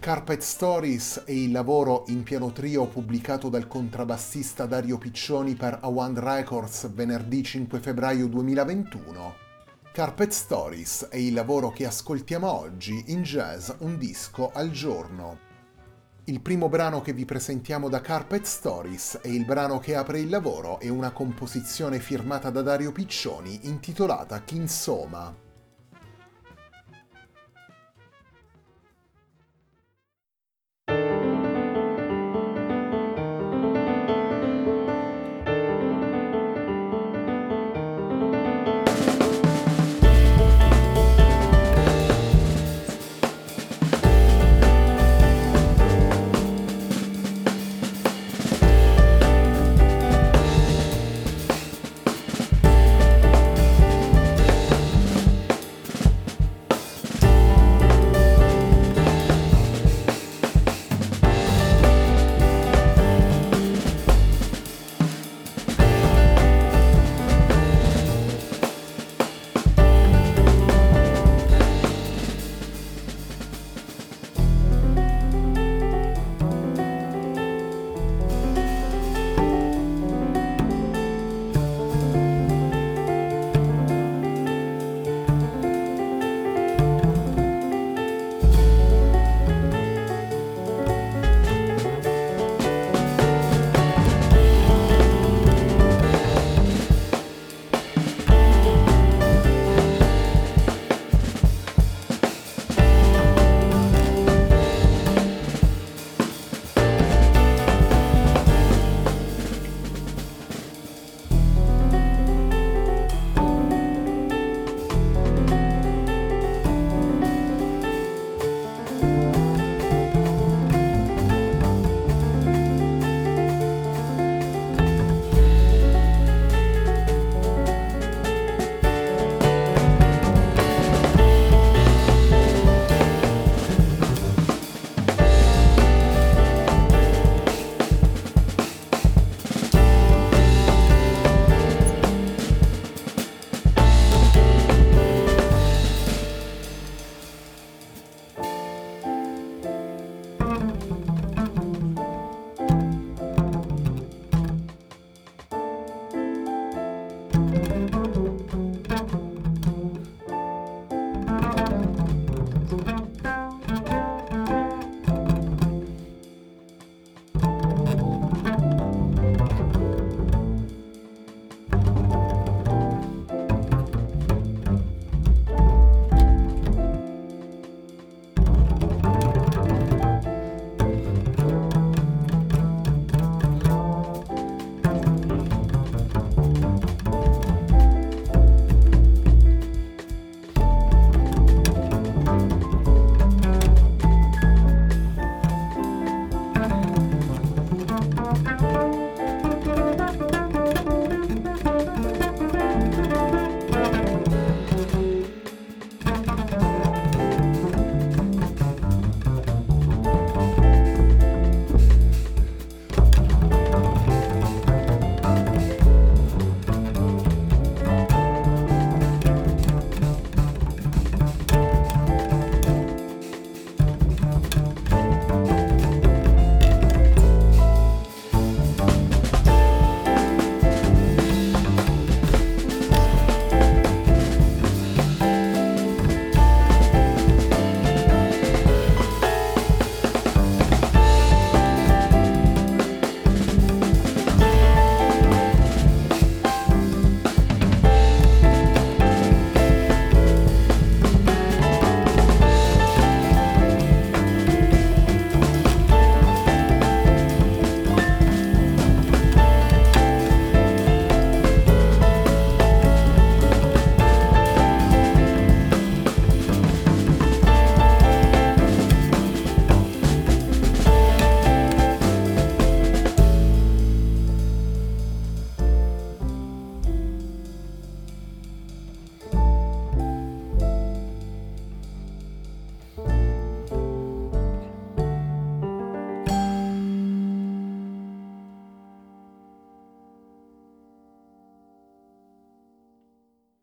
Carpet Stories è il lavoro in piano trio pubblicato dal contrabbassista Dario Piccioni per Awand Records venerdì 5 febbraio 2021. Carpet Stories è il lavoro che ascoltiamo oggi in jazz un disco al giorno. Il primo brano che vi presentiamo da Carpet Stories è il brano che apre il lavoro e una composizione firmata da Dario Piccioni intitolata Kinsoma.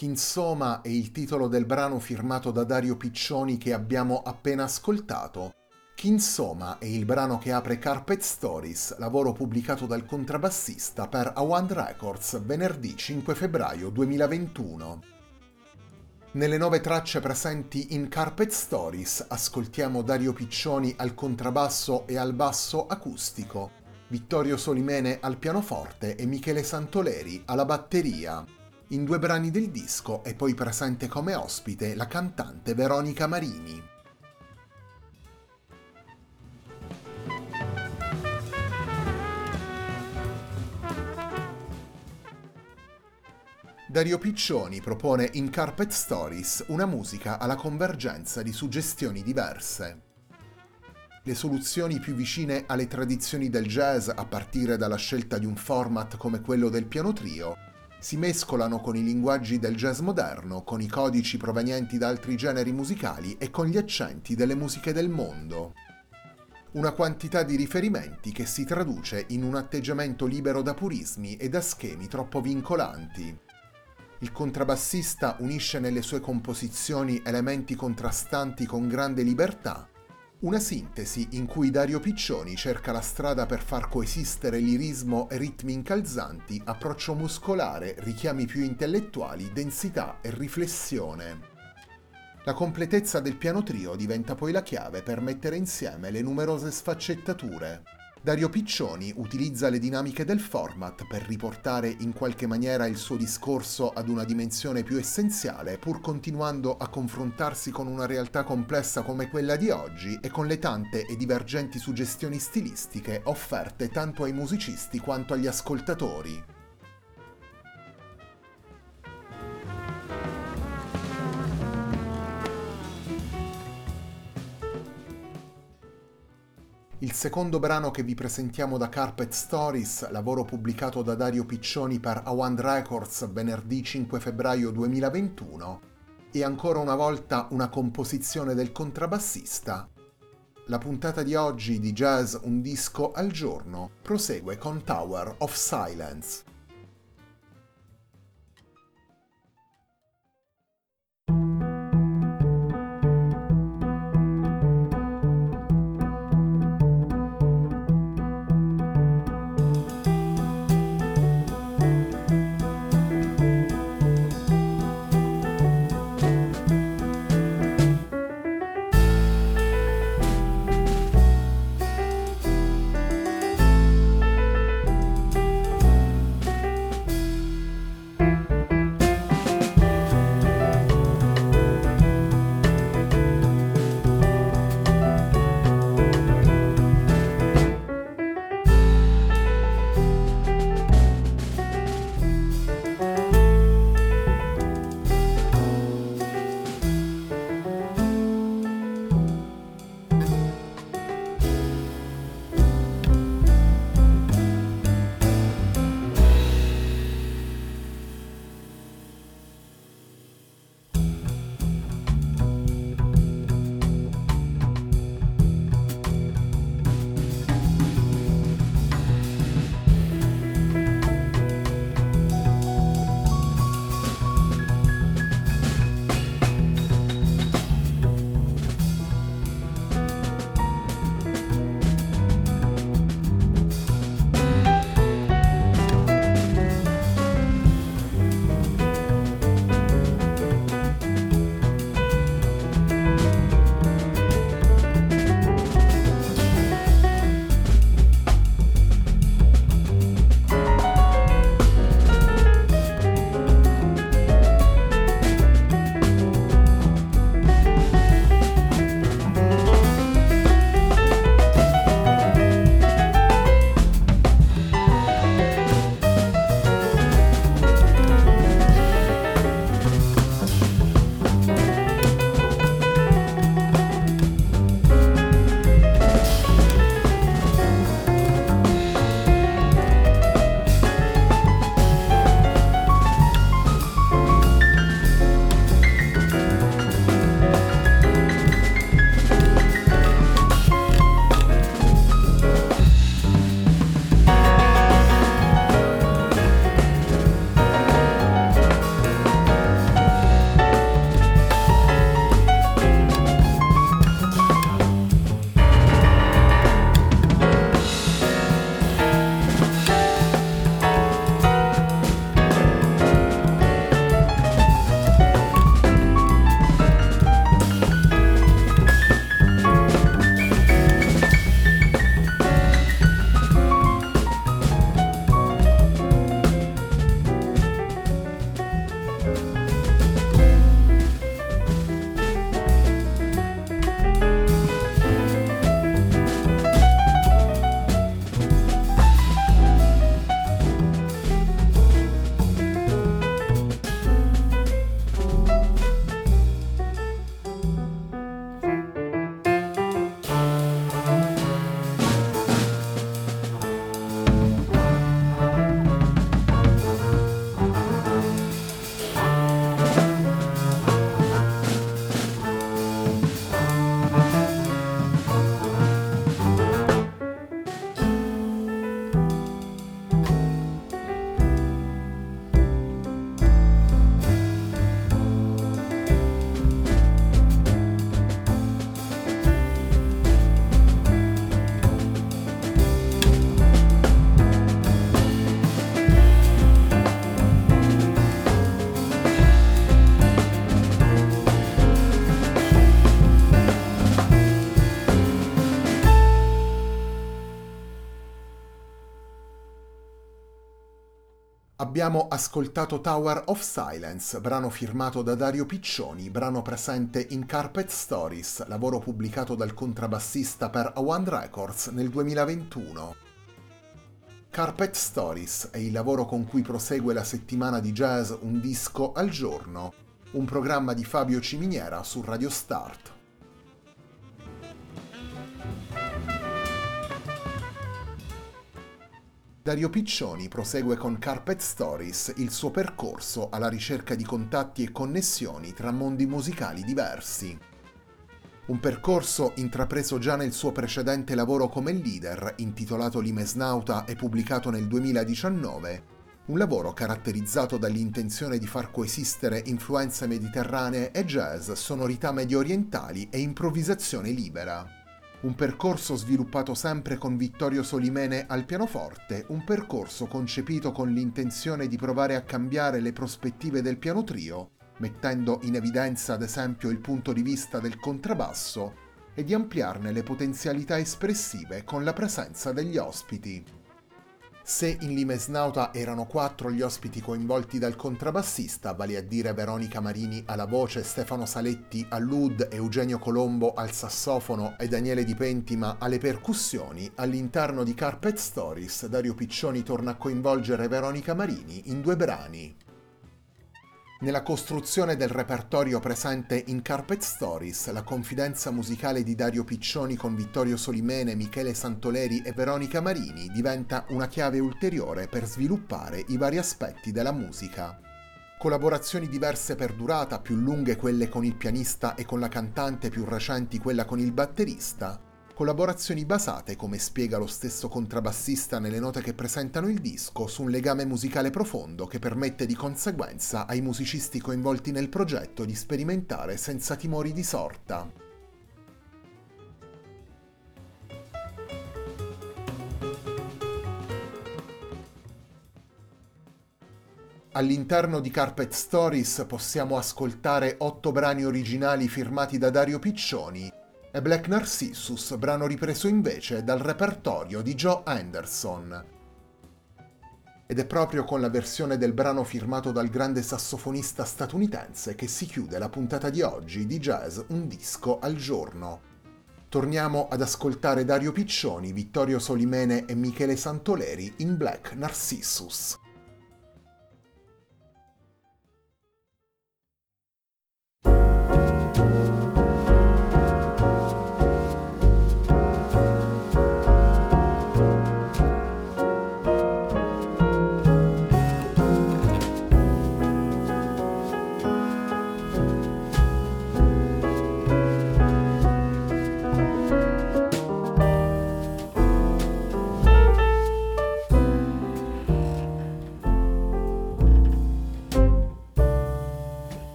Kinsoma è il titolo del brano firmato da Dario Piccioni che abbiamo appena ascoltato. Kinsoma è il brano che apre Carpet Stories, lavoro pubblicato dal contrabbassista per Awand Records venerdì 5 febbraio 2021. Nelle nove tracce presenti in Carpet Stories ascoltiamo Dario Piccioni al contrabbasso e al basso acustico, Vittorio Solimene al pianoforte e Michele Santoleri alla batteria. In due brani del disco è poi presente come ospite la cantante Veronica Marini. Dario Piccioni propone in Carpet Stories una musica alla convergenza di suggestioni diverse. Le soluzioni più vicine alle tradizioni del jazz, a partire dalla scelta di un format come quello del piano trio, si mescolano con i linguaggi del jazz moderno, con i codici provenienti da altri generi musicali e con gli accenti delle musiche del mondo. Una quantità di riferimenti che si traduce in un atteggiamento libero da purismi e da schemi troppo vincolanti. Il contrabbassista unisce nelle sue composizioni elementi contrastanti con grande libertà una sintesi in cui Dario Piccioni cerca la strada per far coesistere lirismo e ritmi incalzanti, approccio muscolare, richiami più intellettuali, densità e riflessione. La completezza del piano trio diventa poi la chiave per mettere insieme le numerose sfaccettature. Dario Piccioni utilizza le dinamiche del format per riportare in qualche maniera il suo discorso ad una dimensione più essenziale, pur continuando a confrontarsi con una realtà complessa come quella di oggi e con le tante e divergenti suggestioni stilistiche offerte tanto ai musicisti quanto agli ascoltatori. Il secondo brano che vi presentiamo da Carpet Stories, lavoro pubblicato da Dario Piccioni per Awand Records venerdì 5 febbraio 2021, è ancora una volta una composizione del contrabbassista. La puntata di oggi di Jazz Un disco al giorno prosegue con Tower of Silence. Abbiamo ascoltato Tower of Silence, brano firmato da Dario Piccioni, brano presente in Carpet Stories, lavoro pubblicato dal contrabbassista per A1 Records nel 2021. Carpet Stories è il lavoro con cui prosegue la settimana di jazz Un disco al giorno, un programma di Fabio Ciminiera su Radio Start. Dario Piccioni prosegue con Carpet Stories il suo percorso alla ricerca di contatti e connessioni tra mondi musicali diversi. Un percorso intrapreso già nel suo precedente lavoro come leader, intitolato Limesnauta e pubblicato nel 2019, un lavoro caratterizzato dall'intenzione di far coesistere influenze mediterranee e jazz, sonorità medio orientali e improvvisazione libera un percorso sviluppato sempre con Vittorio Solimene al pianoforte, un percorso concepito con l'intenzione di provare a cambiare le prospettive del piano trio, mettendo in evidenza ad esempio il punto di vista del contrabbasso e di ampliarne le potenzialità espressive con la presenza degli ospiti. Se in Limesnauta erano quattro gli ospiti coinvolti dal contrabbassista, vale a dire Veronica Marini alla voce, Stefano Saletti all'ud, Eugenio Colombo al sassofono e Daniele Di Pentima alle percussioni, all'interno di Carpet Stories Dario Piccioni torna a coinvolgere Veronica Marini in due brani. Nella costruzione del repertorio presente in Carpet Stories, la confidenza musicale di Dario Piccioni con Vittorio Solimene, Michele Santoleri e Veronica Marini diventa una chiave ulteriore per sviluppare i vari aspetti della musica. Collaborazioni diverse per durata, più lunghe quelle con il pianista e con la cantante, più recenti quella con il batterista, collaborazioni basate, come spiega lo stesso contrabbassista nelle note che presentano il disco, su un legame musicale profondo che permette di conseguenza ai musicisti coinvolti nel progetto di sperimentare senza timori di sorta. All'interno di Carpet Stories possiamo ascoltare otto brani originali firmati da Dario Piccioni e Black Narcissus, brano ripreso invece dal repertorio di Joe Anderson. Ed è proprio con la versione del brano firmato dal grande sassofonista statunitense che si chiude la puntata di oggi di Jazz Un disco al giorno. Torniamo ad ascoltare Dario Piccioni, Vittorio Solimene e Michele Santoleri in Black Narcissus.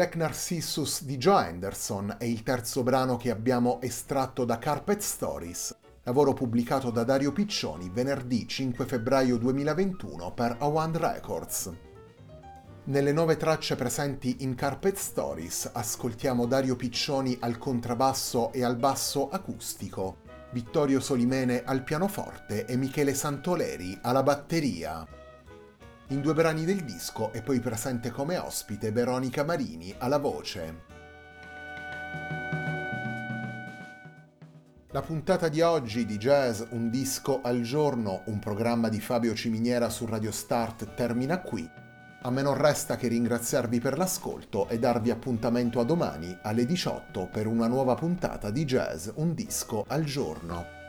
Black Narcissus di Joe Anderson è il terzo brano che abbiamo estratto da Carpet Stories, lavoro pubblicato da Dario Piccioni venerdì 5 febbraio 2021 per Awand Records. Nelle nove tracce presenti in Carpet Stories ascoltiamo Dario Piccioni al contrabbasso e al basso acustico, Vittorio Solimene al pianoforte e Michele Santoleri alla batteria. In due brani del disco è poi presente come ospite Veronica Marini alla voce. La puntata di oggi di Jazz Un disco al giorno, un programma di Fabio Ciminiera su Radio Start termina qui. A me non resta che ringraziarvi per l'ascolto e darvi appuntamento a domani alle 18 per una nuova puntata di Jazz Un disco al giorno.